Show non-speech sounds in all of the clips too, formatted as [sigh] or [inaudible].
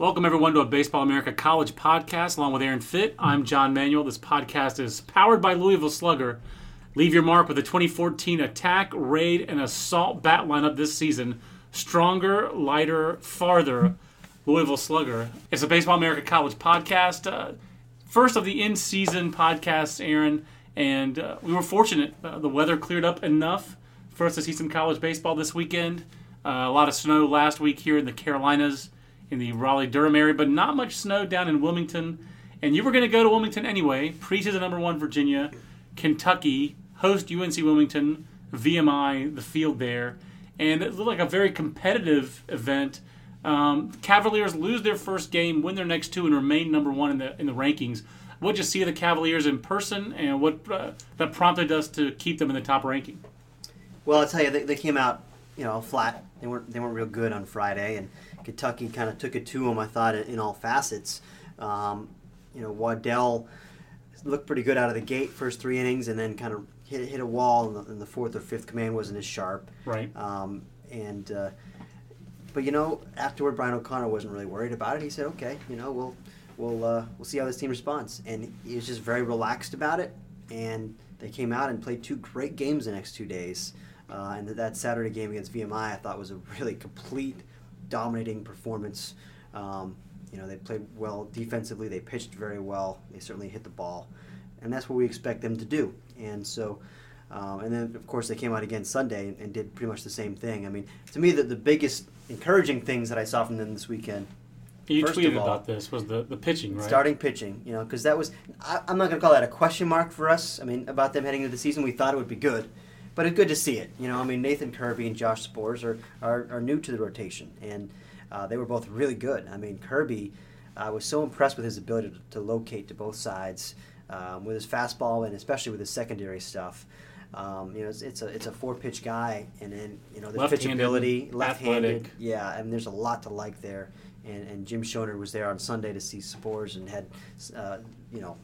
Welcome, everyone, to a Baseball America College podcast along with Aaron Fitt. I'm John Manuel. This podcast is powered by Louisville Slugger. Leave your mark with the 2014 attack, raid, and assault bat lineup this season. Stronger, lighter, farther. Louisville Slugger. It's a Baseball America College podcast. Uh, first of the in season podcasts, Aaron. And uh, we were fortunate. Uh, the weather cleared up enough for us to see some college baseball this weekend. Uh, a lot of snow last week here in the Carolinas in the Raleigh Durham area, but not much snow down in Wilmington. And you were going to go to Wilmington anyway. Preseason number one, Virginia, Kentucky, host UNC Wilmington, VMI, the field there. And it looked like a very competitive event. Um, Cavaliers lose their first game, win their next two, and remain number one in the in the rankings. What did you see of the Cavaliers in person, and what uh, that prompted us to keep them in the top ranking? Well, I'll tell you, they, they came out, you know, flat. They weren't they weren't real good on Friday, and Kentucky kind of took it to them. I thought in, in all facets. Um, you know, Waddell looked pretty good out of the gate first three innings, and then kind of hit hit a wall in the, the fourth or fifth command wasn't as sharp. Right. Um, and uh, but you know, afterward, Brian O'Connor wasn't really worried about it. He said, "Okay, you know, we'll we'll uh, we'll see how this team responds." And he was just very relaxed about it. And they came out and played two great games the next two days. Uh, and that Saturday game against VMI, I thought was a really complete, dominating performance. Um, you know, they played well defensively. They pitched very well. They certainly hit the ball, and that's what we expect them to do. And so. Um, and then, of course, they came out again Sunday and, and, did pretty much the same thing. I mean, to me, the, the biggest encouraging things that I saw from them this weekend. You first tweeted all, about this was the, the pitching, right? Starting pitching, you know, because that was, I, I'm not going to call that a question mark for us. I mean, about them heading into the season, we thought it would be good. But it's good to see it. You know, I mean, Nathan Kirby and Josh Sborz are, are, are new to the rotation, and uh, they were both really good. I mean, Kirby uh, was so impressed with his ability to, to locate to both sides um, with his fastball and especially with his secondary stuff. Um, you know, it's, it's a it's a four pitch guy, and then you know the pitchability, left-handed. Yeah, I mean, there's a lot to like there. And, and Jim Shonerd was there on Sunday to see Sborz and had, uh, you know,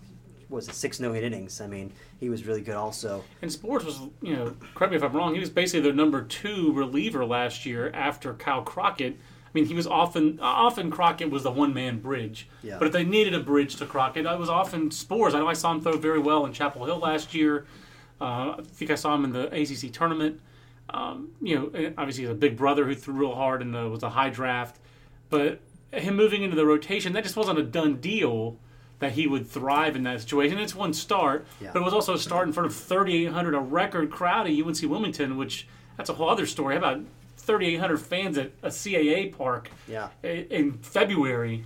was it six no hit innings? I mean, he was really good also. And Sborz was, you know, correct me if I'm wrong, he was basically their number two reliever last year after Kyle Crockett. I mean, he was often, often Crockett was the one man bridge. Yeah. But if they needed a bridge to Crockett, it was often Sborz. I know I saw him throw very well in Chapel Hill last year. Uh, I think I saw him in the ACC tournament. Um, you know, obviously he's a big brother who threw real hard and was a high draft. But him moving into the rotation, that just wasn't a done deal that he would thrive in that situation. It's one start, Yeah. but it was also a start in front of 3,800, a record crowd at UNC Wilmington, which that's a whole other story. How about 3,800 fans at a CAA park Yeah. in February?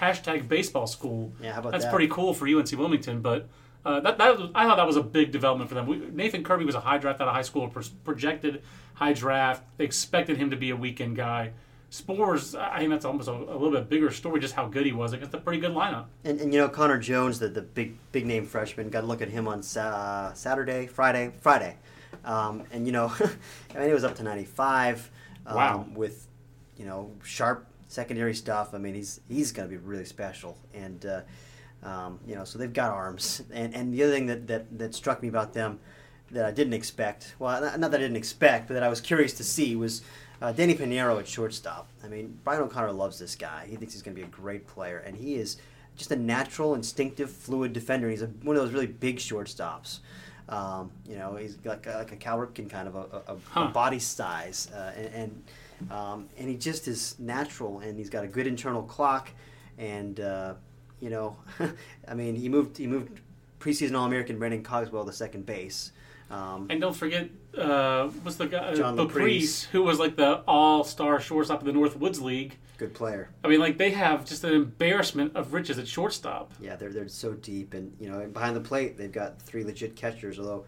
Hashtag baseball school. Yeah, how about That's that? pretty cool for UNC Wilmington, but. Uh, that, that was, I thought that was a big development for them. We, Nathan Kirby was a high draft out of high school, projected high draft. They expected him to be a weekend guy. Sborz, I think that's almost a, a little bit bigger story, just how good he was against a pretty good lineup. And, and you know Connor Jones, the, the big big name freshman, got to look at him on sa- Saturday, Friday, Friday, um, and you know, [laughs] I mean, it was up to ninety five. Um, Wow. With you know sharp secondary stuff. I mean, he's he's going to be really special, and uh, um, you know, so they've got arms. And and the other thing that, that that struck me about them that I didn't expect, well, not that I didn't expect, but that I was curious to see was. Uh, Danny Pinero at shortstop. I mean, Brian O'Connor loves this guy. He thinks he's going to be a great player, and he is just a natural, instinctive, fluid defender. He's a, one of those really big shortstops. Um, you know, he's like, like a Cal Ripken kind of a, a, a body size, uh, and and, um, and he just is natural, and he's got a good internal clock, and uh, you know, [laughs] I mean, he moved he moved preseason All American Brandon Cogswell to second base. Um, And don't forget, uh, what's the guy, John La Prise. who was like the all-star shortstop of the North Woods League. good player. I mean, like they have just an embarrassment of riches at shortstop. Yeah, they're they're so deep, and you know, behind the plate they've got three legit catchers. Although,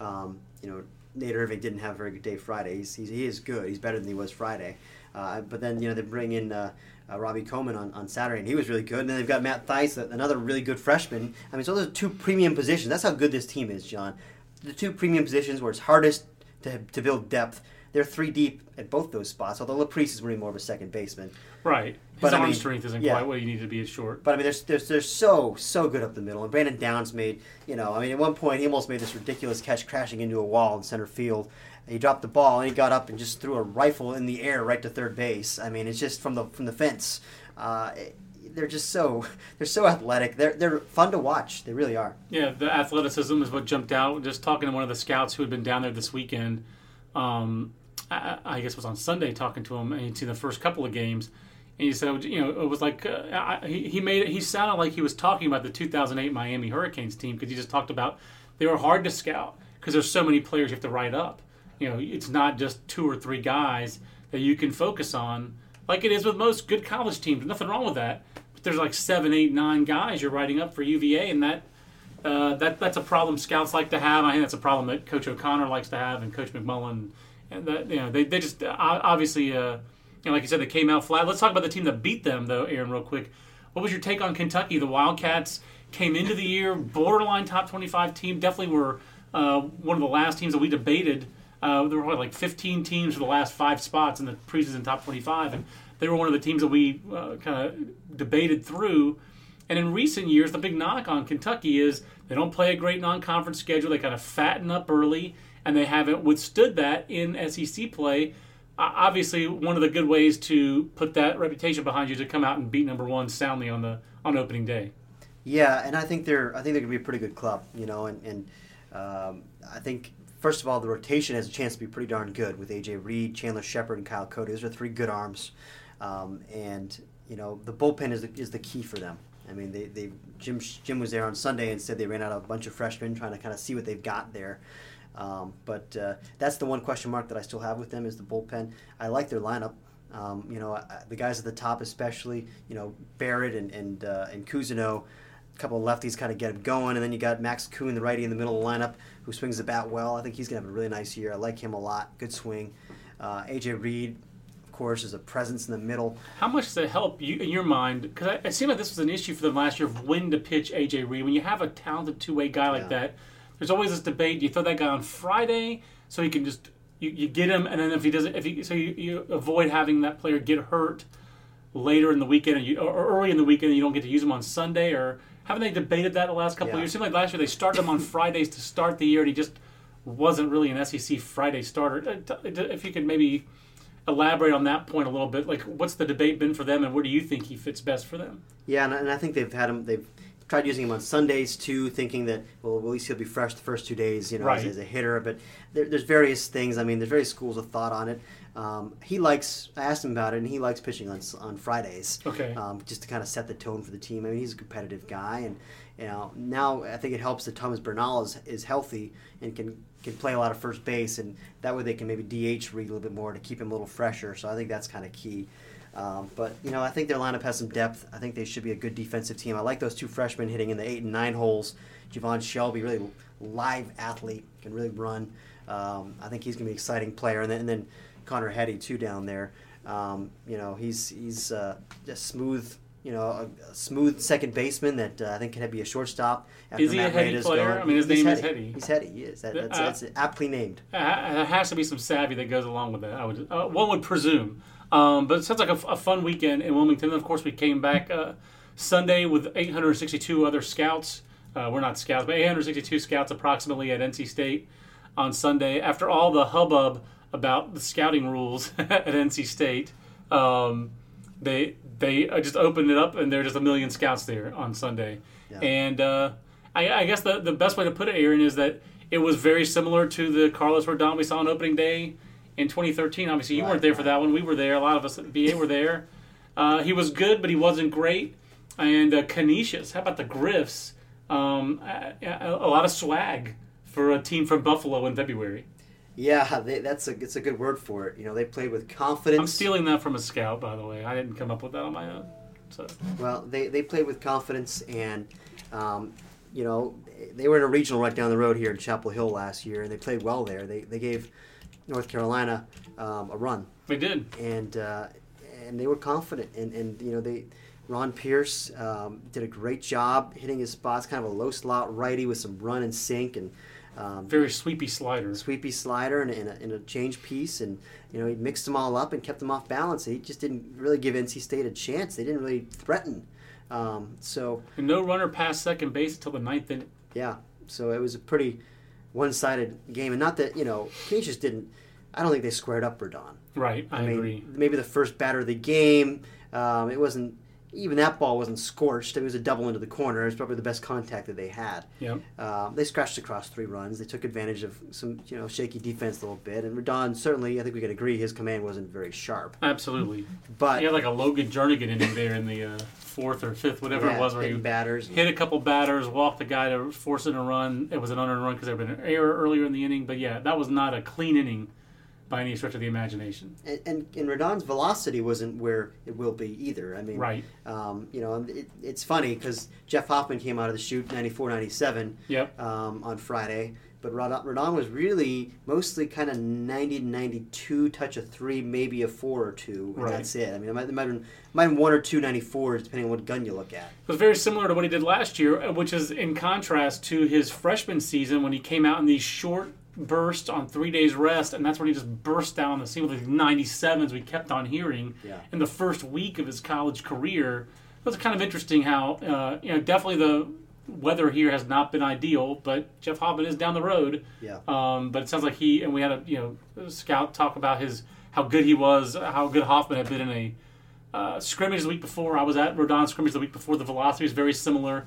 um, you know, Nate Irving didn't have a very good day Friday. He's, he's he is good. He's better than he was Friday. Uh, but then you know they bring in uh, uh, Robbie Coman on, on Saturday, and he was really good. And then they've got Matt Thaiss, another really good freshman. I mean, so those are two premium positions. That's how good this team is, John. The two premium positions where it's hardest to, to build depth. They're three deep at both those spots, although La Prise is really more of a second baseman. Right. His But, I arm mean, strength isn't yeah. quite what you need to be at short. But I mean, they're, they're, they're so so good up the middle. And Brandon Downes made you know I mean at one point he almost made this ridiculous catch crashing into a wall in center field. He dropped the ball and he got up and just threw a rifle in the air right to third base. I mean it's just from the from the fence. Uh, they're just so [laughs] they're so athletic. They're they're fun to watch. They really are. Yeah, the athleticism is what jumped out. Just talking to one of the scouts who had been down there this weekend, um, I, I guess it was on Sunday, talking to him, and he'd seen the first couple of games, and he said, you know, it was like uh, I, he, he made it. He sounded like he was talking about the 2008 Miami Hurricanes team because he just talked about they were hard to scout because there's so many players you have to write up. You know, it's not just two or three guys that you can focus on, like it is with most good college teams. Nothing wrong with that. But there's like seven, eight, nine guys you're writing up for UVA, and that uh, that that's a problem scouts like to have. I think that's a problem that Coach O'Connor likes to have, and Coach McMullan. And that you know they, they just uh, obviously uh, you know like you said they came out flat. Let's talk about the team that beat them though, Aaron, real quick. What was your take on Kentucky? The Wildcats came into the year borderline top twenty-five team. Definitely were uh, one of the last teams that we debated. Uh, there were like 15 teams for the last five spots in the preseason top 25, and they were one of the teams that we uh, kind of debated through. And in recent years, the big knock on Kentucky is they don't play a great non-conference schedule. They kind of fatten up early, and they haven't withstood that in SEC play. Uh, obviously, one of the good ways to put that reputation behind you is to come out and beat number one soundly on the on opening day. Yeah, and I think they're I think they're gonna be a pretty good club, you know, and, and um, I think first of all the rotation has a chance to be pretty darn good with AJ Reed, Chandler Shepard, and Kyle Cody. Those are three good arms, um, and you know the bullpen is the, is the key for them. I mean, they, they Jim Jim was there on Sunday and said they ran out a bunch of freshmen trying to kind of see what they've got there. Um, but uh, that's the one question mark that I still have with them is the bullpen. I like their lineup. Um, you know, I- the guys at the top, especially, you know, Barrett and and uh, and Cousino, a couple of lefties kind of get him going, and then you got Max Kuhn, the righty in the middle of the lineup, who swings the bat well. I think he's gonna have a really nice year. I like him a lot. Good swing. Uh, AJ Reed, of course, is a presence in the middle. How much does it help you in your mind? Because it seemed like this was an issue for them last year of when to pitch AJ Reed. When you have a talented two-way guy like Yeah. that, there's always this debate. You throw that guy on Friday so he can just you, you get him, and then if he doesn't, if he so you, you avoid having that player get hurt later in the weekend, and you, or early in the weekend, and you don't get to use him on Sunday. Or haven't they debated that the last couple of years? It seemed like last year they started him on [laughs] Fridays to start the year, and he just wasn't really an SEC Friday starter. Uh, If you could maybe elaborate on that point a little bit. Like, what's the debate been for them, and where do you think he fits best for them? Yeah, and, and I think they've had him. They've tried using him on Sundays too, thinking that well, at least he'll be fresh the first two days, you know, as, Right. as a hitter. But there, there's various things. I mean, there's various schools of thought on it. Um, he likes. I asked him about it, and he likes pitching on on Fridays. Okay. Um, just to kind of set the tone for the team. I mean, he's a competitive guy, and you know now I think it helps that Thomas Bernal is, is healthy and can can play a lot of first base, and that way they can maybe DH Reed a little bit more to keep him a little fresher. So I think that's kind of key. Um, but you know, I think their lineup has some depth. I think they should be a good defensive team. I like those two freshmen hitting in the eight and nine holes. Javon Shelby, really live athlete, can really run. Um, I think he's going to be an exciting player. And then, and then Connor Heady too down there. Um, you know, he's he's uh, just smooth. You know, a, a smooth second baseman that uh, I think can be a shortstop. After Is he a Matt Hetty player? gone. I mean, his He's name is Hetty. Hetty. He's Hetty. He is. That, that's, Uh, that's aptly named. Uh, There has to be some savvy that goes along with that. I would, uh, one would presume. Um, but it sounds like a, a fun weekend in Wilmington. And of course, we came back uh, Sunday with 862 other scouts. Uh, we're not scouts, but 862 scouts approximately at NC State on Sunday. After all the hubbub about the scouting rules [laughs] at NC State, um, they they uh, just opened it up, and there are just a million scouts there on Sunday. Yeah. And uh, I, I guess the, the best way to put it, Aaron, is that it was very similar to the Carlos Rodon we saw on opening day in 2013. Obviously, you Right, weren't there for that one. We were there. A lot of us at BA were there. Uh, he was good, but he wasn't great. And uh, Canisius, how about the Griffs? Um, a, a lot of swag for a team from Buffalo in February. Yeah, they, that's a it's a good word for it. You know, they played with confidence. I'm stealing that from a scout, by the way. I didn't come up with that on my own. So Well, they, they played with confidence, and um, you know they were in a regional right down the road here in Chapel Hill last year, and they played well there. They, they gave North Carolina um, a run, They did. and uh, and they were confident. And, and you know, they Ron Pierce um, did a great job hitting his spots, kind of a low slot righty with some run and sink and um, Very sweepy slider. sweepy slider and, and, a, and a change piece. And, you know, he mixed them all up and kept them off balance. He just didn't really give NC State a chance. They didn't really threaten. Um, so, And no runner past second base until the ninth inning. yeah, so it was a pretty one-sided game. And not that, you know, Canisius didn't, I don't think they squared up for Don. Right, I, I mean, agree. maybe the first batter of the game, um, it wasn't even that ball wasn't scorched. It was a double into the corner. It was probably the best contact that they had. Yep. Um, they scratched across three runs. They took advantage of some you know shaky defense a little bit. And Rodon certainly, I think we could agree, his command wasn't very sharp. Absolutely. But He had like a Logan Jernigan inning there in the uh, fourth or fifth, whatever yeah, it was, where he batters. hit a couple batters, walked the guy to force in a run. It was an unearned run because there had been an error earlier in the inning. But yeah, that was not a clean inning by any stretch of the imagination. And, and, and Rodon's velocity wasn't where it will be either. I mean, Right. Um, you know, it, it's funny because Jeff Hoffman came out of the chute 94 97 Yep. um, on Friday. But Rodon, Rodon was really mostly kind of 90 to 92, touch a three, maybe a four or two, and Right. that's it. I mean, it might, it might, have been, might have been one or two 94s, depending on what gun you look at. It was very similar to what he did last year, uh, which is in contrast to his freshman season when he came out in these short bursts on three days rest, and that's when he just burst down the scene with these 97s we kept on hearing Yeah. in the first week of his college career. It was kind of interesting how, uh, you know, definitely the weather here has not been ideal, but Jeff Hoffman is down the road. Yeah. Um, but it sounds like he and we had a you know scout talk about his how good he was, how good Hoffman had been in a uh, scrimmage the week before. I was at Rodon scrimmage the week before. The velocity is very similar.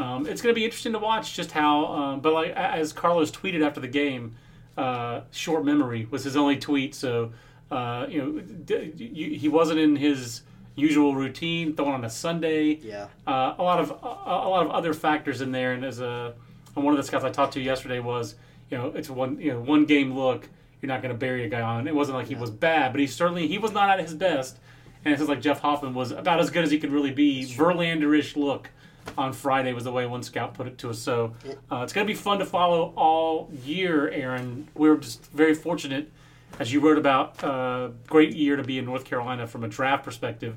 Um, it's going to be interesting to watch just how. Um, but like as Carlos tweeted after the game, uh, short memory was his only tweet. So uh, you know d- y- he wasn't in his usual routine throwing on a Sunday Yeah. uh, a lot of a, a lot of other factors in there. And as a and one of the scouts I talked to yesterday was, you know, it's one you know one game look. You're not going to bury a guy on. It wasn't like he was bad, but he certainly he was not at his best. And it says like Jeff Hoffman was about as good as he could really be. Verlander-ish look on Friday was the way one scout put it to us. So uh, it's going to be fun to follow all year, Aaron. We're just very fortunate, as you wrote about, uh, great year to be in North Carolina from a draft perspective.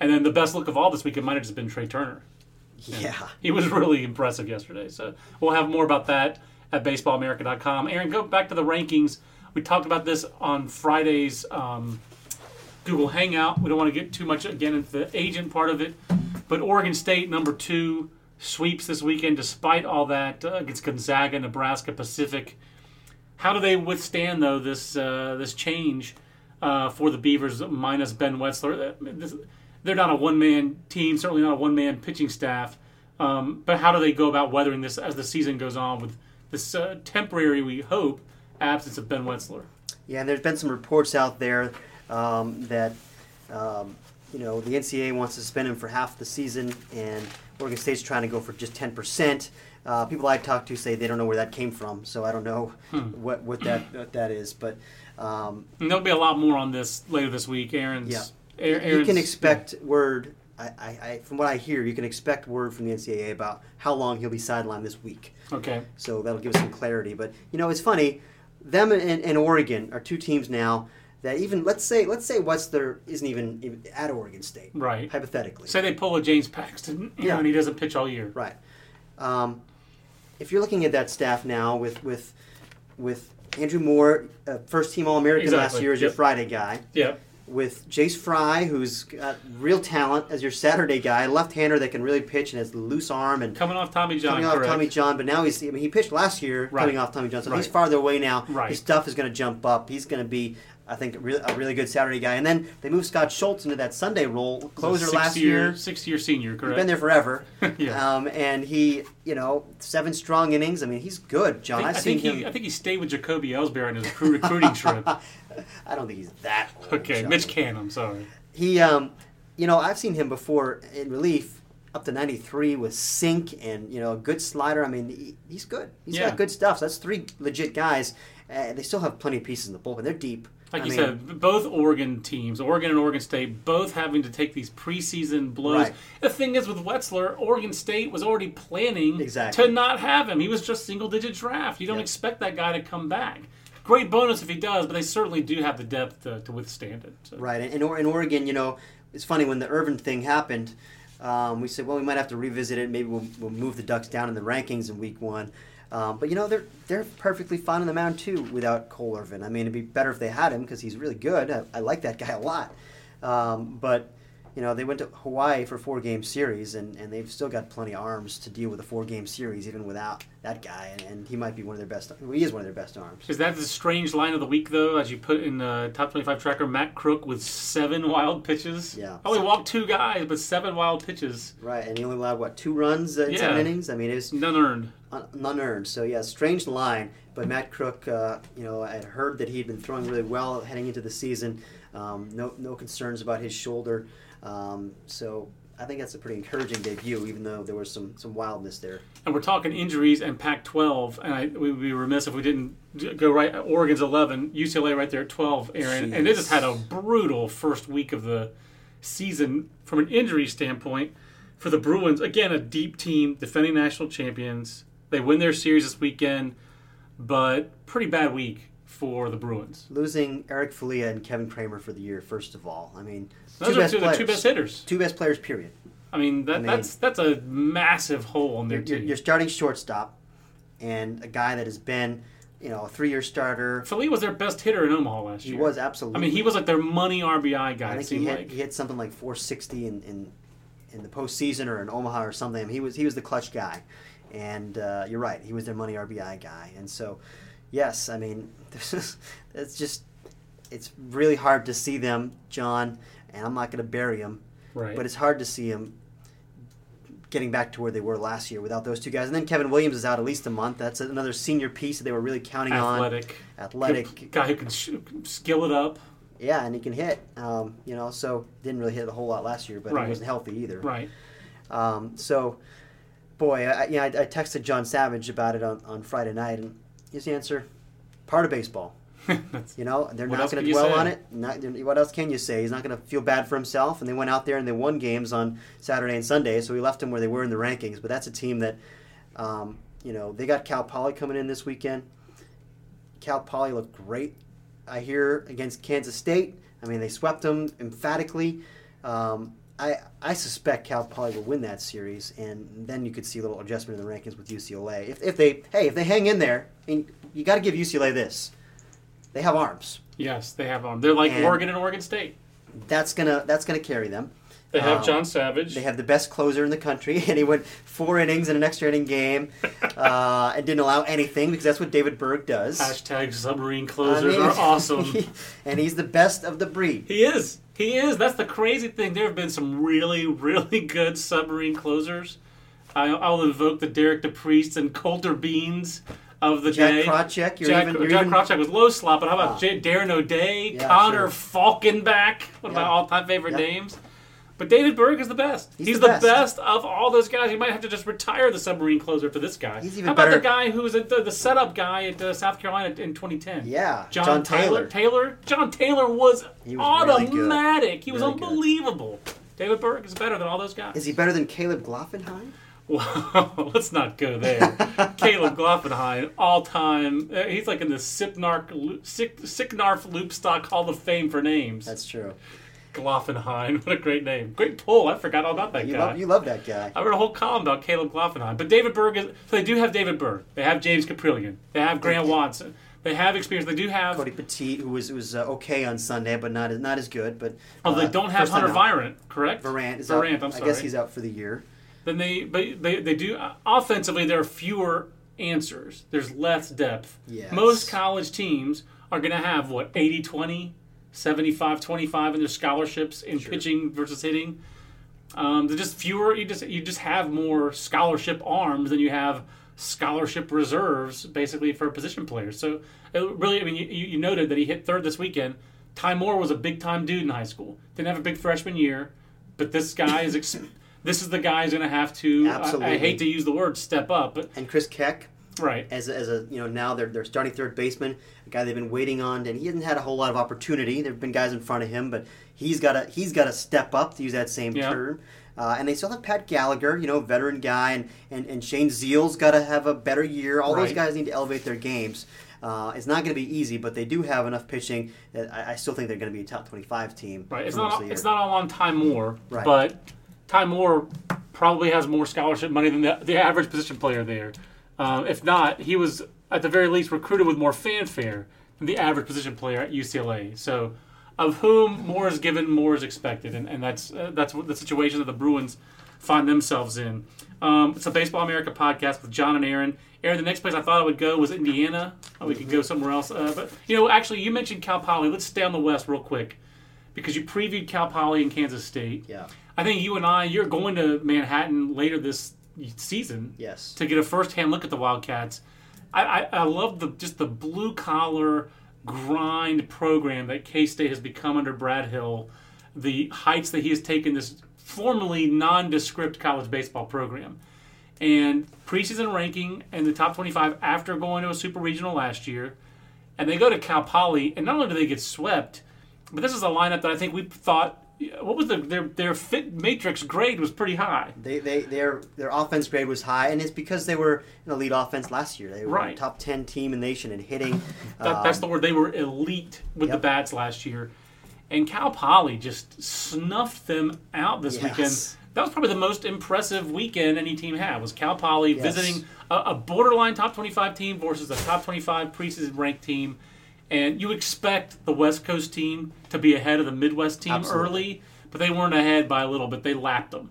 And then the best look of all this week, it might have just been Trea Turner. Yeah. He was really impressive yesterday. So we'll have more about that at baseballamerica.com. Aaron, go back to the rankings. We talked about this on Friday's um, Google Hangout. We don't want to get too much again into the agent part of it. But Oregon State, number two, sweeps this weekend despite all that uh, against Gonzaga, Nebraska, Pacific. How do they withstand, though, this, uh, this change uh, for the Beavers minus Ben Wetzler? Uh, This, they're not a one man team, certainly not a one man pitching staff. Um, but how do they go about weathering this as the season goes on with this uh, temporary, we hope, absence of Ben Wetzler? Yeah, and there's been some reports out there um, that um, you know the NCAA wants to suspend him for half the season, and Oregon State's trying to go for just 10 percent. Uh, people I talked to say they don't know where that came from, so I don't know what what that what that is. But um, there'll be a lot more on this later this week. Aaron's. Yeah. Aaron- you can expect word. I, I, I, from what I hear, you can expect word from the NCAA about how long he'll be sidelined this week. Okay. So that'll give us some clarity. But you know, it's funny. Them and, and Oregon are two teams now that even let's say let's say Wetzler isn't even, at Oregon State, Right. hypothetically. Say they pull a James Paxton, you Yeah. know, and he doesn't pitch all year. Right. Um, if you're looking at that staff now with with with Andrew Moore, uh, first team All American last year as your Friday guy, Yeah. with Jace Fry, who's got real talent as your Saturday guy, left-hander that can really pitch and has a loose arm and Coming off Tommy John. coming off correct. Tommy John, but now he's I mean he pitched last year Right. coming off Tommy John, so he's farther away now. Right. His stuff is going to jump up. He's going to be I think a really, a really good Saturday guy. And then they moved Scott Schultz into that Sunday role, closer Six last year, year. Six year senior, he's been there forever. [laughs] Yeah. Um, and he, you know, seven strong innings. I mean, he's good, John. I I've think, I think him. he, I think he stayed with Jacoby Ellsbury on his [laughs] recruit- recruiting trip. [laughs] I don't think he's that old. Okay, John. Mitch Can, I'm sorry. He, um, you know, I've seen him before in relief up to 93 with sink and, you know, a good slider. I mean, he, he's good. He's Yeah. got good stuff. So that's three legit guys. Uh, they still have plenty of pieces in the bullpen. They're deep. Like I you mean, said, both Oregon teams, Oregon and Oregon State, both having to take these preseason blows. Right. The thing is with Wetzler, Oregon State was already planning Exactly. to not have him. He was just single digit draft. You don't Yep. expect that guy to come back. great bonus if he does, but they certainly do have the depth to, to withstand it. So. Right, and in, in Oregon, you know, it's funny when the Irvin thing happened. Um, we said, well, we might have to revisit it. Maybe we'll, we'll move the Ducks down in the rankings in Week One. Um, but you know, they're they're perfectly fine on the mound too without Cole Irvin. I mean, it'd be better if they had him because he's really good. I, I like that [laughs] guy a lot. Um, but you know, they went to Hawaii for four game series, and, and they've still got plenty of arms to deal with a four game series, even without that guy. And, and he might be one of their best. Well, he is one of their best arms. Is that the strange line of the week, though, as you put in the top 25 tracker? Matt Krook with seven wild pitches. Yeah. Only walked two guys, but seven wild pitches. Right, and he only allowed, what, two runs in Yeah. seven innings? I mean, it was None earned. Un- none. So, yeah, strange line. But Matt Krook, uh, you know, I had heard that he'd been throwing really well heading into the season. Um, no, no concerns about his shoulder. Um, so I think that's a pretty encouraging debut, even though there was some, some wildness there. And we're talking injuries and Pac-12, and I, we would be remiss if we didn't go right. Oregon's 11, UCLA right there at 12, Aaron, and they just had a brutal first week of the season from an injury standpoint for the Bruins. Again, a deep team, defending national champions. They win their series this weekend, but pretty bad week for the Bruins. Losing Eric Filia and Kevin Kramer for the year, first of all. I mean, Those two are best two, the two best hitters. Two best players, period. I mean, that, I mean- that's that's a massive hole in their You're, team. you're starting shortstop and a guy that has been, you know, a three year starter. Filia was their best hitter in Omaha last year. He was absolutely. I mean, he was like their money RBI guy. I It think he hit, like. he hit something like 460 in, in in the postseason or in Omaha or something. I mean, he was he was the clutch guy, and uh, you're right. He was their money RBI guy, and so yes, I mean, [laughs] it's just it's really hard to see them, John. And I'm not going to bury him, Right. but it's hard to see him getting back to where they were last year without those two guys. And then Kevin Williams is out at least a month. That's another senior piece that they were really counting on. athletic, Athletic, guy who can sh- skill it up. Yeah, and he can hit. Um, you know, so didn't really hit a whole lot last year, but Right. he wasn't healthy either. Right. Um, so, boy, I, you know, I, I texted John Savage about it on, on Friday night, and his answer: part of baseball. [laughs] You know, they're not going to dwell say? on it. Not, what else can you say? He's not going to feel bad for himself. And they went out there and they won games on Saturday and Sunday, so we left them where they were in the rankings. But that's a team that, um, you know, they got Cal Poly coming in this weekend. Cal Poly looked great. I hear against Kansas State. I mean, they swept them emphatically. Um, I I suspect Cal Poly will win that series, and then you could see a little adjustment in the rankings with UCLA. If, if they hey if they hang in there, and you got to give UCLA this, they have arms. yes, they have arms. They're like And- Oregon and Oregon State. That's gonna that's gonna carry them. They have Um, John Savage. They have the best closer in the country, [laughs] and he went four innings in an extra inning game, [laughs] uh, and didn't allow anything because that's what David Berg does. Hashtag submarine I closers mean, are awesome. [laughs] and he's the best of the breed. he is. He is. That's the crazy thing. There have been some really, really [laughs] good submarine closers. I, I'll invoke the Derek DePriest and Coulter Beans of the Jack day. Krawczyk, you're Jack, even, you're Jack even Krawczyk was low slot, but how about Ah. J- Darren O'Day, Yeah, Connor sure. Falkenbach, one of my all-time favorite Yeah. names. But David Berg is the best. He's, He's the, the best. best. of all those guys. You might have to just retire the submarine closer for this guy. He's even how about better- the guy who was the, the setup guy at uh, South Carolina in 2010? yeah, John, Taylor. Taylor. Taylor. John Taylor was, He was really good. automatic. He was Really good. unbelievable. David Berg is better than all those guys. Is he better than Caleb Gloffenheim? [laughs] Well, let's not go there. [laughs] Caleb Gloffenheim, all time. Uh, he's like in the Sipnarf, Loop- Sick, Sicnarf Loopstok Hall of Fame for names. That's true. Gloffenheim. [laughs] What a great name. Great pull. I forgot all about that You guy. love, you love that guy. I wrote a whole column about Caleb Gloffenheim. But David Berg is. So they do have David Berg. They have James Kaprielian. They have Grant Watson. They have experience. They do have. Cody Poteet, who was was uh, okay on Sunday, but not as not as good. But Oh, they uh, don't have Hunter. Virant, correct? Varant is Varant, out. I'm sorry. I guess he's out for the year. then they but they they do offensively there are fewer answers. There's less depth. Yes. Most college teams are going to have what 80-20, 75-25 in their scholarships in pitching versus hitting. Um, they're just fewer. You just you just have more scholarship arms than you have scholarship reserves, basically for position players. So it really, I mean, you, you noted that he hit third this weekend. Ty Moore was a big time dude in high school. Didn't have a big freshman year, but this guy is. [laughs] Ex- this is the guy who's going to have to. I- I, hate to use the word step up, but And Chris Keck, right. as a, as a you know now they're they're starting third baseman, a guy they've been waiting on, and he hasn't had a whole lot of opportunity. There've been guys in front of him, but he's got to he's got to step up to use that same Yeah. term. Uh, and they still have Pat Gallagher, you know, veteran guy, and, and, and Shane Zeile's got to have a better year. All those guys need to elevate their games. Uh, it's not going to be easy, but they do have enough pitching that I, I still think they're going to be a top 25 team. Right. It's not. It's not all on Ty Moore, Right. but Ty Moore probably has more scholarship money than the, the average position player there. Um, if not, he was at the very least recruited with more fanfare than the average position player at UCLA. So, of whom more is given, more is expected, and, and that's uh, that's the situation that the Bruins find themselves in. Um, it's a Baseball America podcast with John and Aaron. Aaron, the next place I thought I would go was Indiana. Uh, we could go somewhere else, uh, but you know, actually, you mentioned Cal Poly. Let's stay on the West real quick because you previewed Cal Poly and Kansas State. Yeah. I think you and I, you're going to Manhattan later this season Yes. to get a first-hand look at the Wildcats. I, I, I love the just the blue collar grind program that K State has become under Brad Hill. The heights that he has taken this formerly nondescript college baseball program, and preseason ranking and the top 25 after going to a super regional last year, and they go to Cal Poly, and not only do they get swept, but this is a lineup that I think we thought. What was the, their their fit matrix grade was pretty high. They, they their their offense grade was high, and it's because they were an elite offense last year. They were Right. a top ten team in the nation in hitting. That, that's Um, the word. They were elite with the bats last year, and Cal Poly just snuffed them out this Yes. weekend. That was probably the most impressive weekend any team had. Was Cal Poly Yes. visiting a, a borderline top twenty-five team versus a top twenty-five preseason ranked team, and you expect the West Coast team to be ahead of the Midwest team Absolutely. early, but they weren't ahead by a little bit. They lapped them.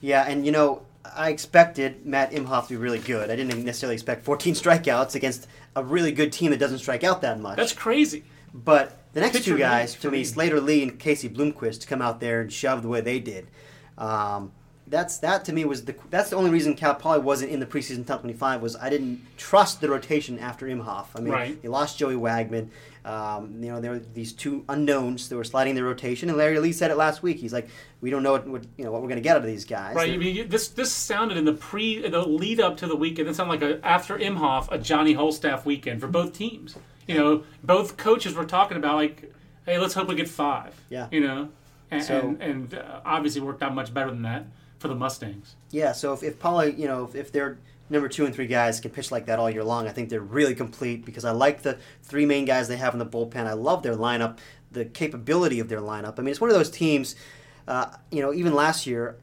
Yeah, and you know, I expected Matt Imhoff to be really good. I didn't necessarily expect 14 [laughs] strikeouts against a really good team that doesn't strike out that much. That's crazy. But the next Pitcher two guys, to me, me. Slater Lee and Casey Bloomquist, to come out there and shove the way they did. Um, that's that to me was the that's the only reason Cal Poly wasn't in the preseason top 25 was I didn't trust the rotation after Imhoff. I mean, Right. they lost Joey Wagman. Um, you know, there were these two unknowns that were sliding the rotation, and Larry Lee said it last week. He's like, we don't know what, what you know what we're going to get out of these guys. Right. I mean, this this sounded in the pre the lead up to the weekend. It sounded like a after Imhoff a Johnny Holstaff weekend for both teams. You know, both coaches were talking about like, hey, let's hope we get five. Yeah. You know, and So- and, and uh, obviously worked out much better than that for the Mustangs. Yeah, so if, if Poly, you know, if, if their number two and three guys can pitch like that all year long, I think they're really complete because I like the three main guys they have in the bullpen. I love their lineup, the capability of their lineup. I mean, it's one of those teams, uh, you know, even last year,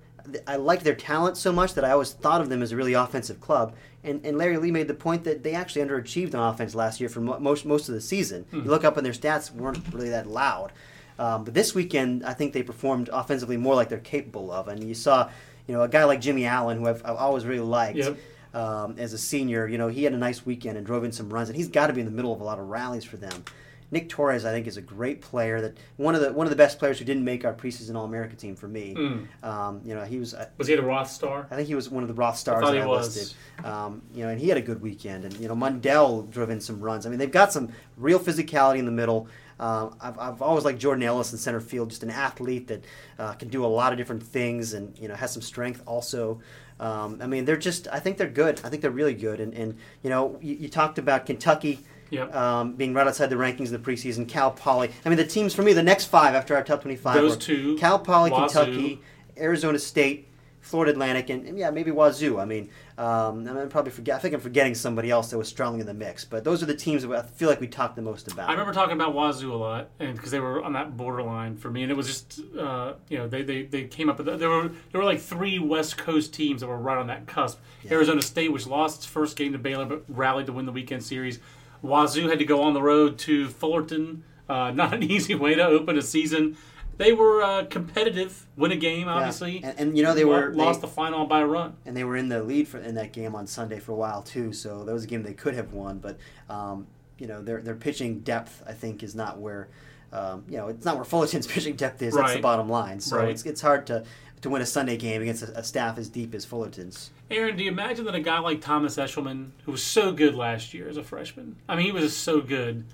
I liked their talent so much that I always thought of them as a really offensive club. And, and Larry Lee made the point that they actually underachieved on offense last year for mo- most most of the season. You look up and their stats weren't really that loud. Um, but this weekend, I think they performed offensively more like they're capable of. And you saw, you know, a guy like Jimmy Allen, who I've, I've always really liked Yep. um, as a senior. You know, he had a nice weekend and drove in some runs, and he's got to be in the middle of a lot of rallies for them. Nick Torres, I think, is a great player. That one of the one of the best players who didn't make our preseason All America team for me. Mm. Um, you know, he was. I Was he a Roth star? I think he was one of the Roth stars thought he I was. listed. Um, you know, and he had a good weekend. And you know, Mundell drove in some runs. I mean, they've got some real physicality in the middle. Um, I've, I've always liked Jordan Ellis in center field, just an athlete that uh, can do a lot of different things, and you know has some strength also. Um, I mean, they're just. I think they're good. I think they're really good. And, and you know, you, you talked about Kentucky. Yep. Um, being right outside the rankings in the preseason, Cal Poly. I mean, the teams for me, the next five after our top twenty-five, Those two, Cal Poly, Wazoo. Kentucky, Arizona State, Florida Atlantic, and, and yeah, maybe Wazoo. I mean, um, I'm probably forget. I think I'm forgetting somebody else that was strongly in the mix. But those are the teams that I feel like we talked the most about. I remember talking about Wazoo a lot, and because they were on that borderline for me, and it was just uh, you know they, they, they came up with there were there were like three West Coast teams that were right on that cusp. Arizona State, which lost its first game to Baylor, but rallied to win the weekend series. Wazoo had to go on the road to Fullerton. Uh, [laughs] not an easy way to open a season. They were uh, competitive, win a game, Yeah. obviously. and, and you know they were lost they, the final by a run. and they were in the lead for in that game on Sunday for a while too. So that was a game they could have won, but um, you know their their pitching depth I think is not where um, you know it's not where Fullerton's [laughs] pitching depth is. That's the bottom line. So Right. it's it's hard to to win a Sunday game against a, a staff as deep as Fullerton's. Aaron, do you imagine that a guy like Thomas Eshelman, who was so good last year as a freshman, I mean, he was so good.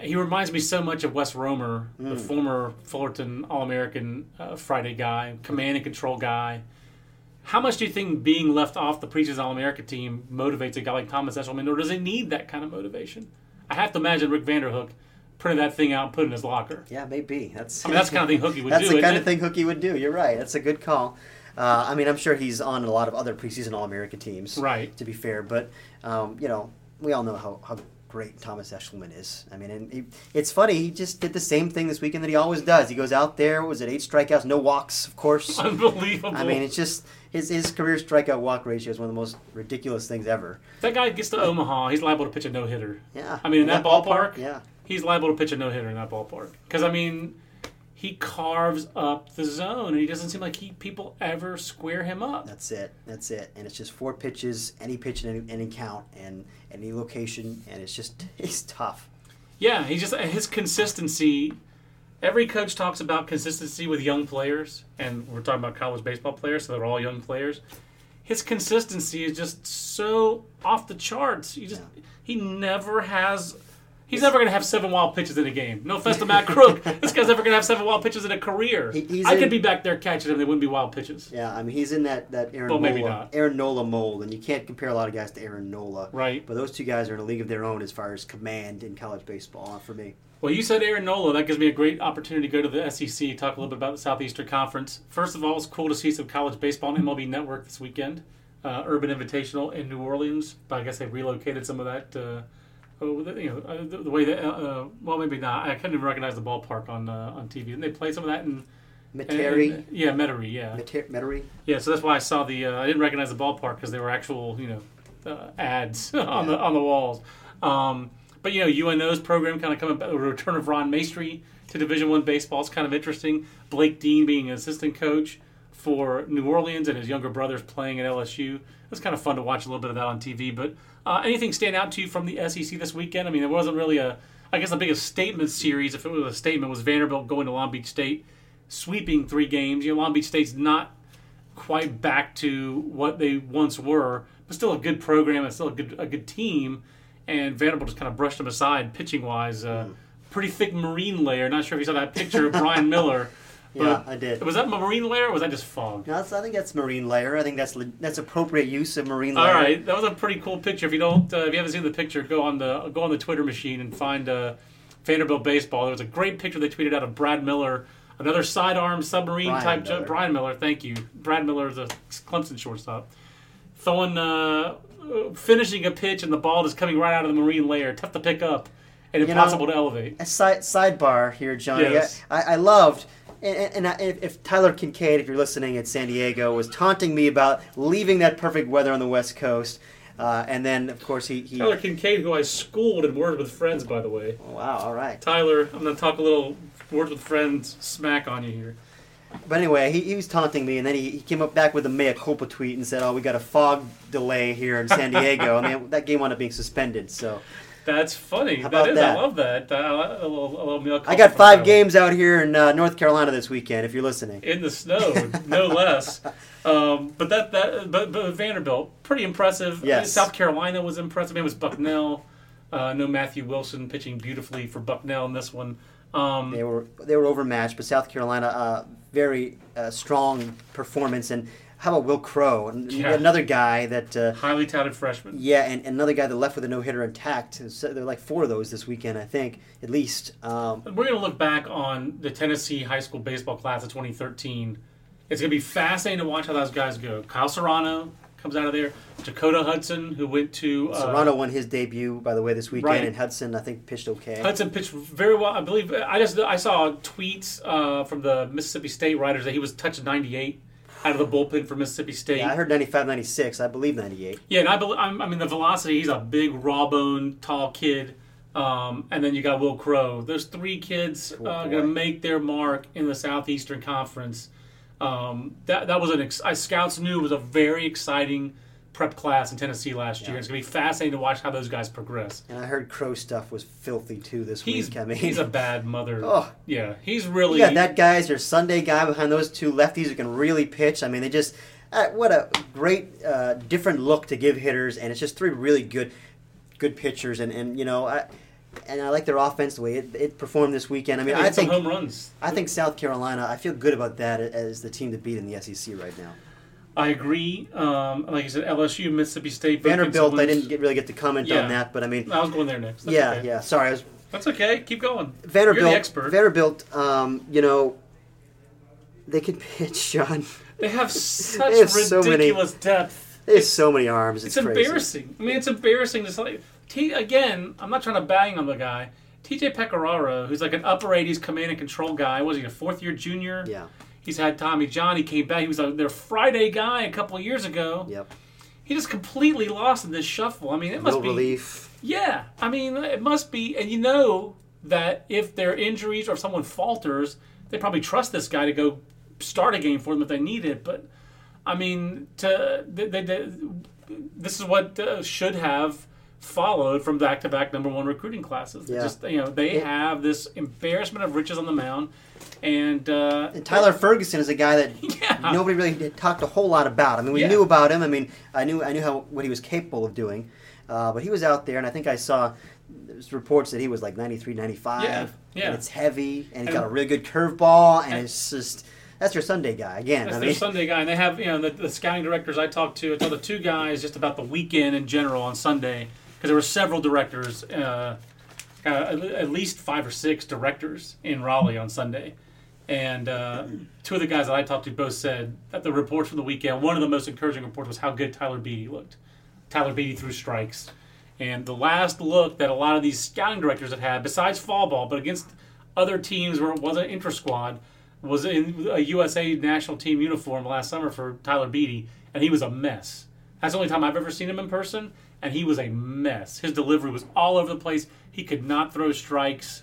He reminds me so much of Wes Roemer, the former Fullerton All American uh, Friday guy, command and control guy. How much do you think being left off the preseason All America team motivates a guy like Thomas Eshelman, or does he need that kind of motivation? I have to imagine Rick Vanderhook printed that thing out and put it in his locker. Yeah, maybe. That's I mean, that's the kind of thing Hookie would that's do. That's the kind it? of thing Hookie would do. You're right. That's a good call. Uh, I mean, I'm sure he's on a lot of other preseason All America teams. Right. To be fair, but um, you know, we all know how, how great Thomas Eshelman is. I mean, and he, it's funny. He just did the same thing this weekend that he always does. He goes out there. Was it eight strikeouts, no walks, of course. [laughs] Unbelievable. I mean, it's just his his career strikeout walk ratio is one of the most ridiculous things ever. that guy gets to Omaha, he's liable to pitch a no hitter. Yeah. I mean, in that, ballpark, yeah. he's liable to pitch a no hitter in that ballpark. Because I mean, he carves up the zone, and he doesn't seem like he people ever square him up. That's it. That's it. And it's just four pitches, any pitch in any, any count, and any location, and it's just [laughs] it's tough. Yeah, he just his consistency. Every coach talks about consistency with young players, and we're talking about college baseball players, so they're all young players. His consistency is just so off the charts. You just he never has. He's never going to have seven wild pitches in a game. No offense to Matt Krook, [laughs] this guy's never going to have seven wild pitches in a career. He- I in- could be back there catching him; they wouldn't be wild pitches. Yeah, I mean he's in that that Aaron Well, Nola. Aaron Nola mold, and you can't compare a lot of guys to Aaron Nola. Right. But those two guys are in a league of their own as far as command in college baseball. uh, For me, Well, you said Aaron Nola. That gives me a great opportunity to go to the SEC, talk a little bit about the Southeastern Conference. First of all, it's cool to see some college baseball on MLB Network this weekend. Uh, Urban Invitational in New Orleans, but I guess they relocated some of that. Uh, oh, the- you know, uh, the, the way that. Uh, uh, well, maybe not. I couldn't even recognize the ballpark on uh, on TV. Didn't they play some of that in? Metairie, yeah, Metairie. Yeah, Metairie. yeah. So that's why I saw the. Uh, I didn't recognize the ballpark because they were actual, you know, uh, ads [laughs] on the on the walls. Um, but you know, UNO's program kind of coming back. The return of Ron Maestri to Division One baseball is kind of interesting. Blake Dean being an assistant coach for New Orleans and his younger brothers playing at LSU. It's kind of fun to watch a little bit of that on TV. But uh, anything stand out to you from the SEC this weekend? I mean, it wasn't really a. I guess the biggest statement series, if it was a statement, was Vanderbilt going to Long Beach State, sweeping three games. You know, Long Beach State's not quite back to what they once were, but still a good program and still a good a good team. And Vanderbilt just kind of brushed them aside pitching wise. Uh, Pretty thick marine layer. Not sure if you saw that picture of Brian Miller. [laughs] Yeah, but I did. Was that marine layer or was that just fog? No, I think that's marine layer. I think that's that's appropriate use of marine layer. All right, that was a pretty cool picture. If you don't, uh, if you haven't seen the picture, go on the go on the Twitter machine and find uh, Vanderbilt baseball. There was a great picture they tweeted out of Brad Miller, another sidearm submarine Brian type. Miller. Brian Miller, thank you. Brad Miller is a Clemson shortstop, throwing, uh, finishing a pitch, and the ball is coming right out of the marine layer, tough to pick up, and You know- impossible to elevate. A side sidebar here, Johnny. Yes. I, I loved. And, and I, if, Tyler Kincaid, if you're listening at San Diego, was taunting me about leaving that perfect weather on the West Coast, uh, and then of course he, he Tyler Kincaid, who I schooled in Words with Friends, by the way. wow, all right. Tyler, I'm going to talk a little Words with Friends smack on you here. But anyway, he, he was taunting me, and then he, he came up back with a mea culpa tweet and said, "Oh, we got a fog delay here in San Diego," and then that game wound up being suspended. So That's funny. How about is. that? I love that. Uh, a little, a little meal I got five games out here in uh, North Carolina this weekend. If you're listening, in the snow, no [laughs] less. Um, but that that but, but Vanderbilt, pretty impressive. Yes. South Carolina was impressive. It was Bucknell. Uh, no Matthew Wilson pitching beautifully for Bucknell in this one. Um, they were they were overmatched, but South Carolina, uh, very uh, strong performance. And how about Wil Crowe? And Yeah. Another guy that. Uh, highly touted freshman. Yeah, and and another guy that left with a no hitter intact. So there are like four of those this weekend, I think, at least. Um, We're going to look back on the Tennessee high school baseball class of 2013. It's going to be fascinating to watch how those guys go. Kyle Serrano comes out of there. Dakota Hudson, who went to uh, Serrano won his debut, by the way, this weekend, Right. and Hudson, I think, pitched okay. Hudson pitched very well. I believe I just I saw tweets uh, from the Mississippi State writers that he was touched 98 out of the bullpen for Mississippi State. Yeah, I heard 95, 96. I believe 98. Yeah, and I, bel I'm, mean the velocity. He's a big, raw bone, tall kid. Um, and then you got Wil Crowe. Those three kids Cool uh, going to make their mark in the Southeastern Conference. Um, that that was an ex- I, scouts knew it was a very exciting prep class in Tennessee last year. It's going to be fascinating to watch how those guys progress. And I heard Crowe stuff was filthy, too, this He's week. I mean, he's a [laughs] bad mother. Oh. Yeah, he's really got that guy as your Sunday guy behind those two lefties who can really pitch. I mean, they just. Uh, what a great uh, different look to give hitters, and it's just three really good, good pitchers, and, and you know, I, and I like their offense the way it, it performed this weekend. I mean, I think home runs. I think South Carolina. I feel good about that as the team to beat in the SEC right now. I agree. Um, like you said, LSU, Mississippi State, Vanderbilt, I didn't get, really get to comment Yeah. on that, but I mean, I was going there next. That's yeah, okay. yeah. Sorry, I was That's okay. Keep going. Vanderbilt. You're the expert. Vanderbilt, um, you know, they can [laughs] pitch, John. They have [laughs] such They have so many- ridiculous depth. There's so many arms. It's, It's embarrassing. I mean, it's embarrassing to say. T again. I'm not trying to bang on the guy. TJ Pecoraro, who's like an upper 80s command and control guy. Was he a fourth year junior? Yeah. He's had Tommy John. He came back. He was a, their Friday guy a couple of years ago. Yep. He just completely lost in this shuffle. I mean, it must No be. relief. Yeah, I mean, it must be, and you know that if there are injuries or if someone falters, they probably trust this guy to go start a game for them if they need it. But I mean, to they, they, they, this is what uh, should have followed from back-to-back number one recruiting classes. Yeah. Just you know, they Yeah. have this embarrassment of riches on the mound, and, uh, And Tyler Ferguson is a guy that [laughs] Yeah. nobody really talked a whole lot about. I mean, we Yeah. knew about him. I mean, I knew I knew how what he was capable of doing, uh, but he was out there, and I think I saw reports that he was like 93, 95. Yeah, yeah. And it's heavy, and he's got a really good curveball, and, and- it's just that's your Sunday guy again. That's I their Sunday guy, and they have you know the, the scouting directors I talked to. I told the two guys just about the weekend in general on Sunday because there were several directors, uh, uh, at least five or six directors in Raleigh on Sunday, and uh, two of the guys that I talked to both said that the reports from the weekend. One of the most encouraging reports was how good Tyler Beede looked. Tyler Beede threw strikes, and the last look that a lot of these scouting directors had had, besides fall ball, but against other teams where it wasn't inter squad, was in a USA national team uniform last summer for Tyler Beede, and he was a mess. That's the only time I've ever seen him in person, and he was a mess. His delivery was all over the place. He could not throw strikes,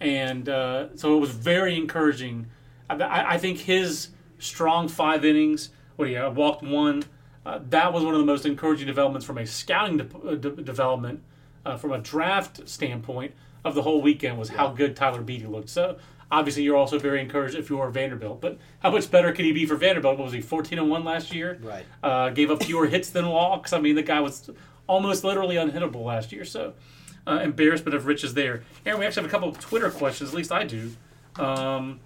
and uh, so it was very encouraging. I, I I think his strong five innings, what he uh, walked one, uh, that was one of the most encouraging developments from a scouting de- uh, de- development, uh, from a draft standpoint of the whole weekend was how good Tyler Beede looked. So obviously you're also very encouraged if you are Vanderbilt, but how much better could he be for Vanderbilt? What was he 14 and one last year? Right. Uh, gave up fewer hits than walks. I mean the guy was almost literally unhittable last year. So uh, embarrassment of riches there. Aaron, we actually have a couple of Twitter questions. At least I do. Um,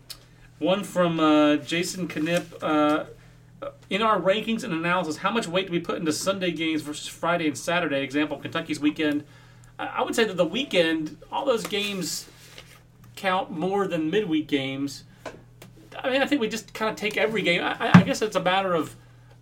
one from uh, Jason Knipp. Uh, in our rankings and analysis, how much weight do we put into Sunday games versus Friday and Saturday? Example, Kentucky's weekend. I would say that the weekend, all those games count more than midweek games. I mean, I think we just kind of take every game. I- I guess it's a matter of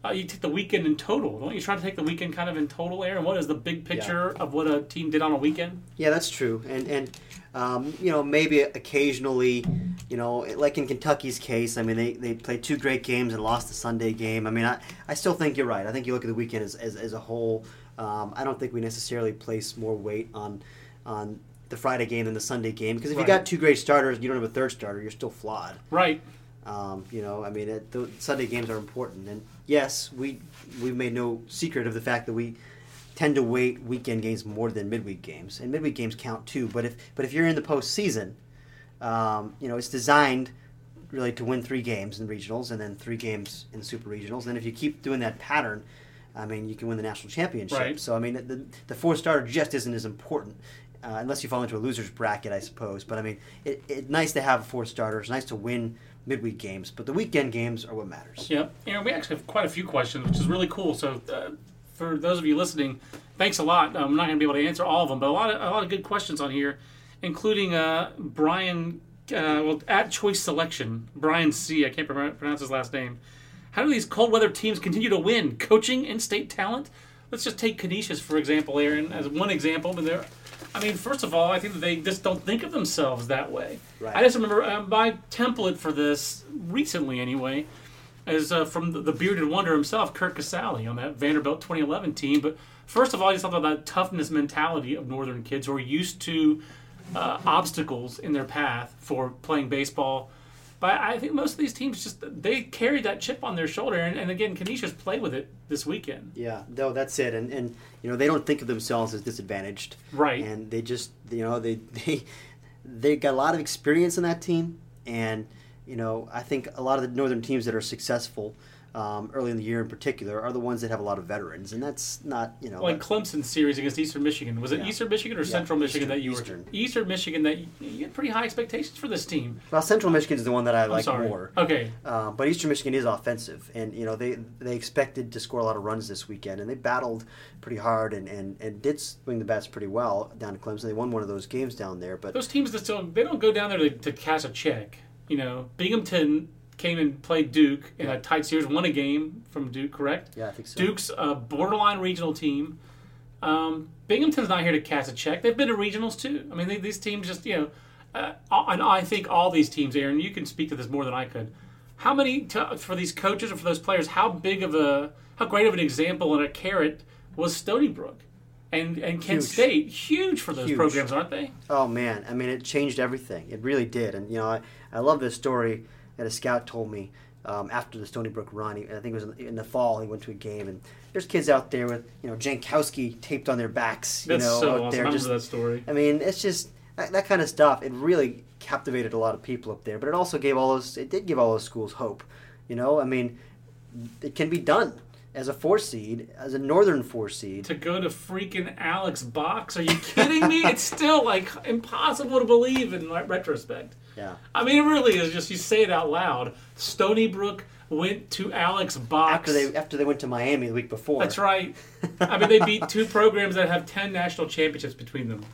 uh, you take the weekend in total. Don't you try to take the weekend kind of in total, Aaron? What is the big picture of what a team did on a weekend? Yeah, that's true. And and um, you know maybe occasionally, you know, like in Kentucky's case, I mean they, they played two great games and lost the Sunday game. I mean I, I still think you're right. I think you look at the weekend as as, as a whole. Um, I don't think we necessarily place more weight on on the Friday game than the Sunday game because if Right. you got two great starters, and you don't have a third starter, you're still flawed. Right. Um, you know, I mean, it, the Sunday games are important, and yes, we we've made no secret of the fact that we tend to weight weekend games more than midweek games, and midweek games count too. But if but if you're in the postseason, um, you know, it's designed really to win three games in regionals and then three games in super regionals. And if you keep doing that pattern, I mean, you can win the national championship. Right. So I mean, the the four starter just isn't as important. Uh, unless you fall into a loser's bracket, I suppose. But I mean, it, it's nice to have a four starter. It's Nice to win midweek games, but the weekend games are what matters. Yep. Aaron, we actually have quite a few questions, which is really cool. So, uh, for those of you listening, thanks a lot. I'm not going to be able to answer all of them, but a lot of a lot of good questions on here, including uh, Brian, uh, well, at Choice Selection, Brian C. I can't pro- pronounce his last name. How do these cold weather teams continue to win? Coaching and state talent. Let's just take Canisius for example, Aaron, as one example. But there, I mean, first of all, I think that they just don't think of themselves that way. Right. I just remember uh, my template for this recently, anyway, is uh, from the, the bearded wonder himself, Curt Casali, on that Vanderbilt 2011 team. But first of all, I just thought about that toughness mentality of Northern kids who are used to uh, obstacles in their path for playing baseball. But I think most of these teams just they carry that chip on their shoulder, and, and again, Canisius play with it this weekend. Yeah, no, that's it. And and you know they don't think of themselves as disadvantaged, Right. And they just you know they [laughs] they they got a lot of experience in that team, and you know I think a lot of the northern teams that are successful um, early in the year in particular are the ones that have a lot of veterans, and that's not you know Like Clemson's series against Eastern Michigan. Was it Yeah. Eastern Michigan or Yeah, Central Michigan Eastern- that you Eastern. were Eastern Michigan that you, you had pretty high expectations for this team. well Central Michigan is the one that I like more. Okay. Uh, but Eastern Michigan is offensive, and you know they they expected to score a lot of runs this weekend, and they battled pretty hard and, and, and did swing the bats pretty well down to Clemson. They won one of those games down there, but Those teams that still they don't go down there to, to cash a check. You know, Binghamton came and played Duke in a tight series, won a game from Duke, correct? Yeah, I think so. Duke's a borderline regional team. Um, Binghamton's not here to cast a check. They've been to regionals too. I mean, they, these teams just you know, uh, and I think all these teams, Aaron, you can speak to this more than I could. How many to, for these coaches or for those players? How big of a, how great of an example and a carrot was Stony Brook, and and Kent Huge. State? Huge for those Huge. programs, aren't they? Oh man, I mean, it changed everything. It really did. And you know, I, I love this story that a scout told me um, after the Stony Brook run. He, I think it was in, in the fall. He went to a game, and there's kids out there with you know Jankowski taped on their backs. You That's know, so out awesome. there I just that story. I mean, it's just that, that kind of stuff. It really captivated a lot of people up there, but it also gave all those. It did give all those schools hope. You know, I mean, it can be done as a four seed, as a northern four seed. to go to freaking Alex Box. Are you kidding me? it's still like impossible to believe in retrospect. Yeah. I mean, it really is just you say it out loud. Stony Brook went to Alex Box. After they after they went to Miami the week before. That's right. I mean, they beat two programs that have 10 national championships between them.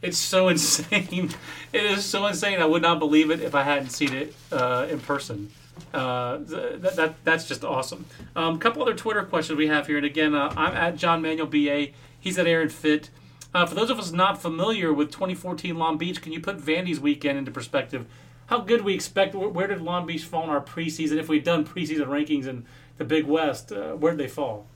It's so [laughs] insane. It is so insane. I would not believe it if I hadn't seen it uh, in person. Uh, that, that, that's just awesome. A um, couple other Twitter questions we have here. And again, uh, I'm at John Manuel BA. He's at Aaron Fitt. Uh, for those of us not familiar with 2014 Long Beach, can you put Vandy's weekend into perspective? How good we expect? Where, did Long Beach fall in our preseason? If we'd done preseason rankings in the Big West, uh, where did they fall?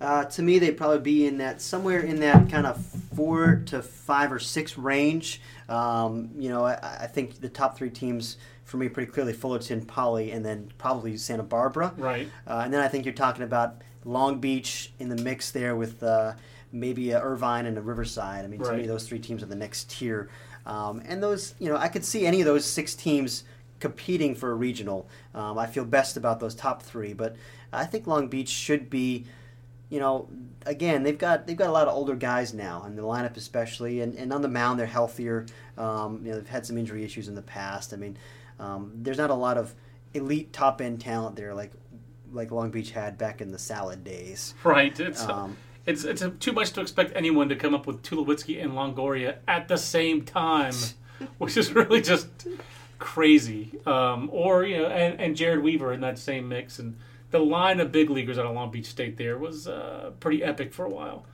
Uh, to me, they'd probably be in that somewhere in that kind of four to five or six range. Um, you know, I, I think the top three teams for me pretty clearly Fullerton, Poly, and then probably Santa Barbara. Right. Uh, and then I think you're talking about Long Beach in the mix there with uh, maybe a Irvine and a Riverside. I mean, to Right. me, those three teams are the next tier. Um, and those, you know, I could see any of those six teams competing for a regional. Um, I feel best about those top three, but I think Long Beach should be, you know, again they've got they've got a lot of older guys now in the lineup especially, and, and on the mound they're healthier. Um, you know, they've had some injury issues in the past. I mean, um, there's not a lot of elite top end talent there like like Long Beach had back in the salad days. [laughs] Right. It's Um, it's it's too much to expect anyone to come up with Tulowitzki and Longoria at the same time, [laughs] which is really just crazy. Um, or you know, and, and Jered Weaver in that same mix, and the line of big leaguers out of Long Beach State there was uh, pretty epic for a while.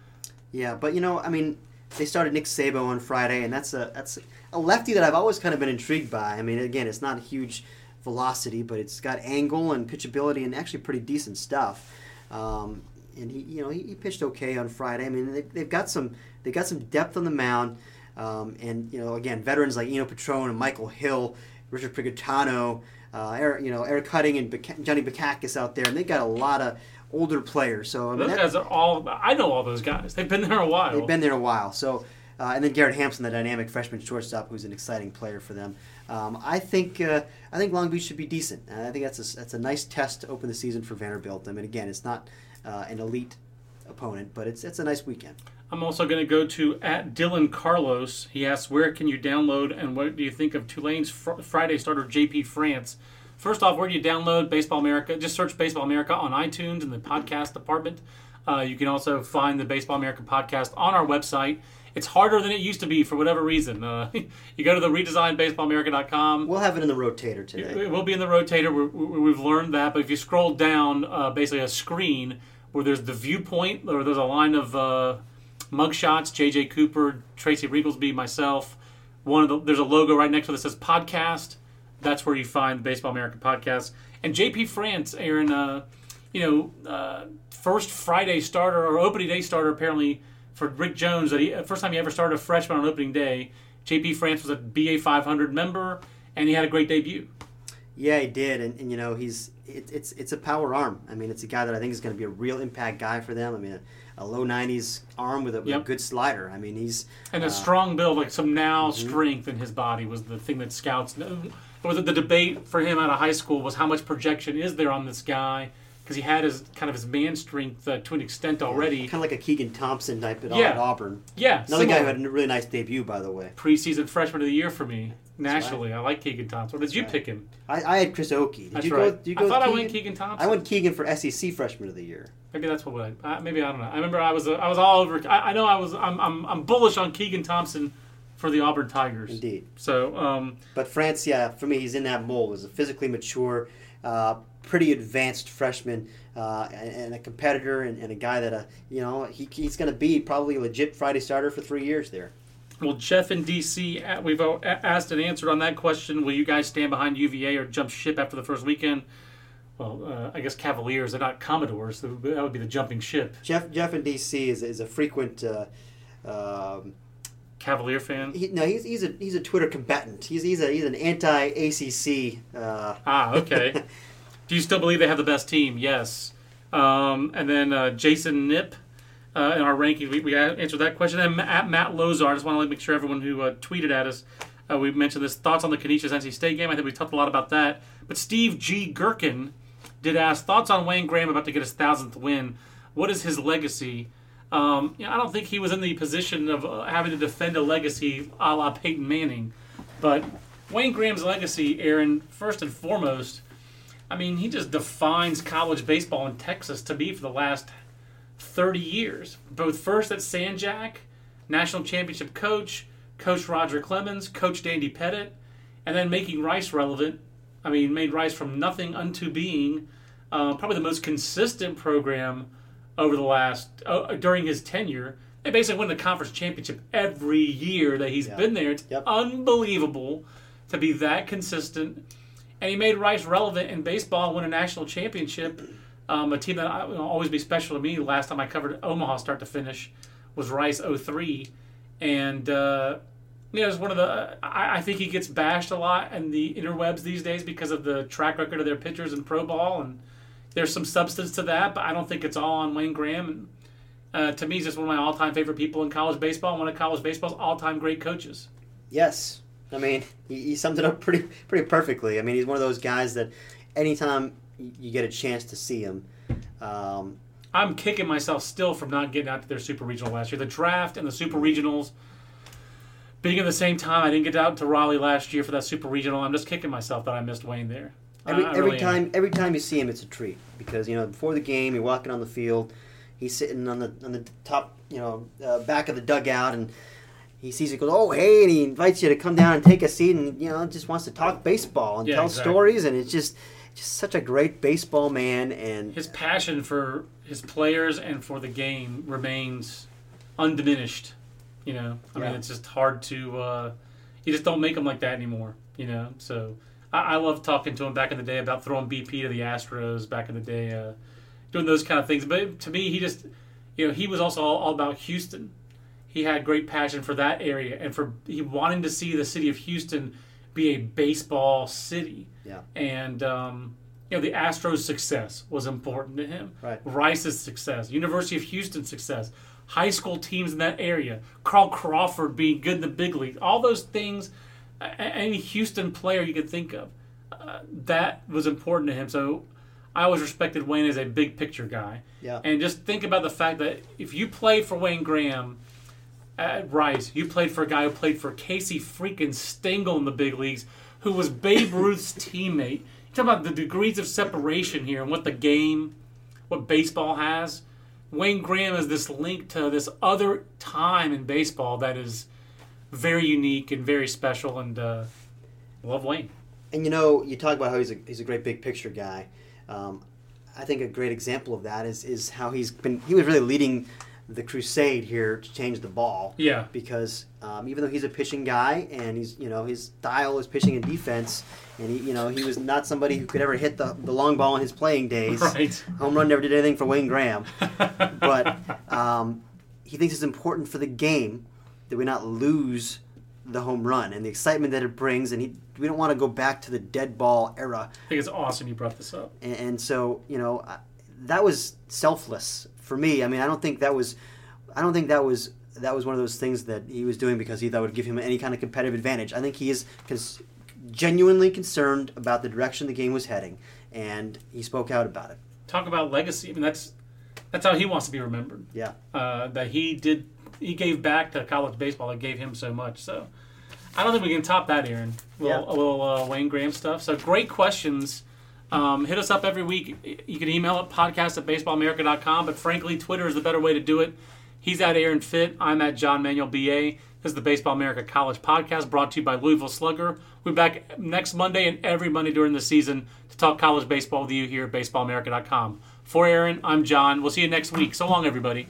Yeah, but you know, I mean, they started Nick Sabo on Friday, and that's a that's a lefty that I've always kind of been intrigued by. I mean, again, it's not a huge velocity, but it's got angle and pitchability and actually pretty decent stuff. Um, and he, you know, he, he pitched okay on Friday. I mean, they, they've got some they got some depth on the mound, um, and you know, again, veterans like Eno Petrone and Michael Hill, Richard Prigatano, uh, Eric, you know, Eric Cutting and Johnny Bakakis out there, and they got a lot of older players. So I mean, Those that- guys are all. I know all those guys. They've been there a while. They've been there a while. So, uh, and then Garrett Hampson, the dynamic freshman shortstop, who's an exciting player for them. Um, I think uh, I think Long Beach should be decent. And I think that's a, that's a nice test to open the season for Vanderbilt. I mean, again, it's not uh, an elite opponent, but it's it's a nice weekend. I'm also going to go to at Dylan Carlos. He asks, "Where can you download and what do you think of Tulane's fr- Friday starter JP France?" First off, where do you download Baseball America? Just search Baseball America on iTunes in the podcast department. Uh, you can also find the Baseball America podcast on our website. It's harder than it used to be for whatever reason. Uh, [laughs] you go to the redesignbaseballamerica.com. We'll have it in the rotator today. It will be in the rotator. We're, we've learned that. But if you scroll down, uh, basically a screen where there's the viewpoint, or there's a line of uh, mugshots: J.J. Cooper, Tracy Ringolsby, myself. One of the there's a logo right next to it that says podcast. That's where you find the Baseball America podcast. And JP France, Aaron, uh, you know, uh, first Friday starter or opening day starter apparently for Rick Jones. That he first time he ever started a freshman on opening day. JP France was a BA 500 member, and he had a great debut. Yeah, he did, and, and you know he's it, it's it's a power arm. I mean, it's a guy that I think is going to be a real impact guy for them. I mean, a, a low '90s arm with a, with a good slider. I mean, he's And a uh, strong build, like some now Mm-hmm. strength in his body, was the thing that scouts. Was it the debate for him out of high school was how much projection is there on this guy because he had his kind of his man strength uh, to an extent already. kind of like a Keegan Thompson type at, Yeah. at Auburn. Yeah, Another guy who had a really nice debut, by the way. preseason freshman of the year for me nationally. I like Keegan Thompson. Or did you right. pick him? I, I had Chris Okey. Did That's you right. go? Did you I thought with I went Keegan Thompson. I went Keegan for SEC Freshman of the Year. Maybe that's what I. Uh, maybe I don't know. I remember I was uh, I was all over. I, I know I was. I'm, I'm I'm bullish on Keegan Thompson for the Auburn Tigers. Indeed. So, um, But France, yeah, for me, he's in that mold. Is a physically mature, uh, pretty advanced freshman, uh, and, and a competitor, and, and a guy that, uh, you know, he, he's going to be probably a legit Friday starter for three years there. well, Jeff in DC, uh, we've uh, asked and answered on that question. Will you guys stand behind UVA or jump ship after the first weekend? Well, uh, I guess Cavaliers. They're not Commodores. so That would be the jumping ship. Jeff Jeff in DC is, is a frequent. Uh, um, Cavalier fan. he, no, he's, he's a he's a Twitter combatant. He's he's a he's an anti ACC. Uh, Ah, okay. [laughs] Do you still believe they have the best team? Yes. Um, and then uh, Jason Nip uh, in our ranking, we, we answered that question. And at Matt Lozar, I just want to make sure everyone who uh, tweeted at us, uh, we mentioned this thoughts on the Canisius NC State game. I think we talked a lot about that. But Steve G. Gherkin did ask thoughts on Wayne Graham about to get his thousandth win. What is his legacy? Um, you know, I don't think he was in the position of uh, having to defend a legacy a la Peyton Manning. But Wayne Graham's legacy, Aaron, first and foremost, I mean, he just defines college baseball in Texas to me for the last 30 years. Both first at San Jack, national championship coach, Coach Roger Clemens, Coach Dandy Pettitte, and then making Rice relevant. I mean, made Rice from nothing unto being uh, probably the most consistent program over the last uh, during his tenure. They basically win the conference championship every year that he's Yeah. been there. It's Yep. unbelievable to be that consistent. And he made Rice relevant in baseball, win a national championship. Um, a team that will always be special to me. Last time I covered Omaha start to finish was Rice 03. And, uh, you know, it's one of the. I, I think he gets bashed a lot in the interwebs these days because of the track record of their pitchers in pro ball. And there's some substance to that, but I don't think it's all on Wayne Graham. And, uh, to me, he's just one of my all time favorite people in college baseball, one of college baseball's all time great coaches. Yes, I mean he, he summed it up pretty pretty perfectly. I mean he's one of those guys that anytime you get a chance to see him, um, I'm kicking myself still from not getting out to their super regional last year. The draft and the super regionals being at the same time. I didn't get out to Raleigh last year for that super regional. I'm just kicking myself that I missed Wayne there. every every really am. time every time you see him, it's a treat because you know before the game you're walking on the field, he's sitting on the on the top you know uh, back of the dugout and. He sees you, goes, oh hey, and he invites you to come down and take a seat, and you know just wants to talk baseball and Yeah, tell exactly. stories, and it's just just such a great baseball man, and his passion for his players and for the game remains undiminished. You know, I mean, it's just hard to. Uh, you just don't make them like that anymore. You know, so I, I love talking to him back in the day about throwing BP to the Astros back in the day, uh, doing those kind of things. But to me, he just, you know, he was also all, all about Houston. He had great passion for that area and for he wanting to see the city of Houston be a baseball city yeah, and um, you know the Astros' success was important to him. Right. Rice's success, University of Houston success, high school teams in that area, Carl Crawford being good in the big league, all those things. Any Houston player you could think of, uh, that was important to him. So I always respected Wayne as a big picture guy. yeah. And just think about the fact that if you played for Wayne Graham at Rice, you played for a guy who played for Casey freaking Stengel in the big leagues, who was Babe Ruth's [laughs] teammate. You talk about the degrees of separation here and what the game, what baseball has. Wayne Graham is this link to this other time in baseball that is very unique and very special, and uh, love Wayne. And you know, you talk about how he's a he's a great big picture guy. Um, I think a great example of that is is how he's been. He was really leading the crusade here to change the ball. Yeah. Because um, even though he's a pitching guy and he's you know his style is pitching and defense, and he you know he was not somebody who could ever hit the, the long ball in his playing days. Right. Home run never did anything for Wayne Graham, [laughs] but um, he thinks it's important for the game that we not lose the home run and the excitement that it brings, and he, we don't want to go back to the dead ball era. I think it's awesome you brought this up. And, and so, you know, I- that was selfless for me. I mean, I don't think that was, I don't think that was that was one of those things that he was doing because he thought would give him any kind of competitive advantage. I think he is cons- genuinely concerned about the direction the game was heading, and he spoke out about it. Talk about legacy. I mean, that's that's how he wants to be remembered. Yeah. uh, that he did he gave back to college baseball that gave him so much. So I don't think we can top that, Aaron. A little, Yeah. a little uh, Wayne Graham stuff. So great questions. Um, hit us up every week. You can email at podcast at baseballamerica.com, but frankly, Twitter is the better way to do it. He's at Aaron Fitt. I'm at John Manuel BA. This is the Baseball America College Podcast brought to you by Louisville Slugger. We'll be back next Monday and every Monday during the season to talk college baseball with you here at baseballamerica.com. For Aaron, I'm John. We'll see you next week. So long, everybody.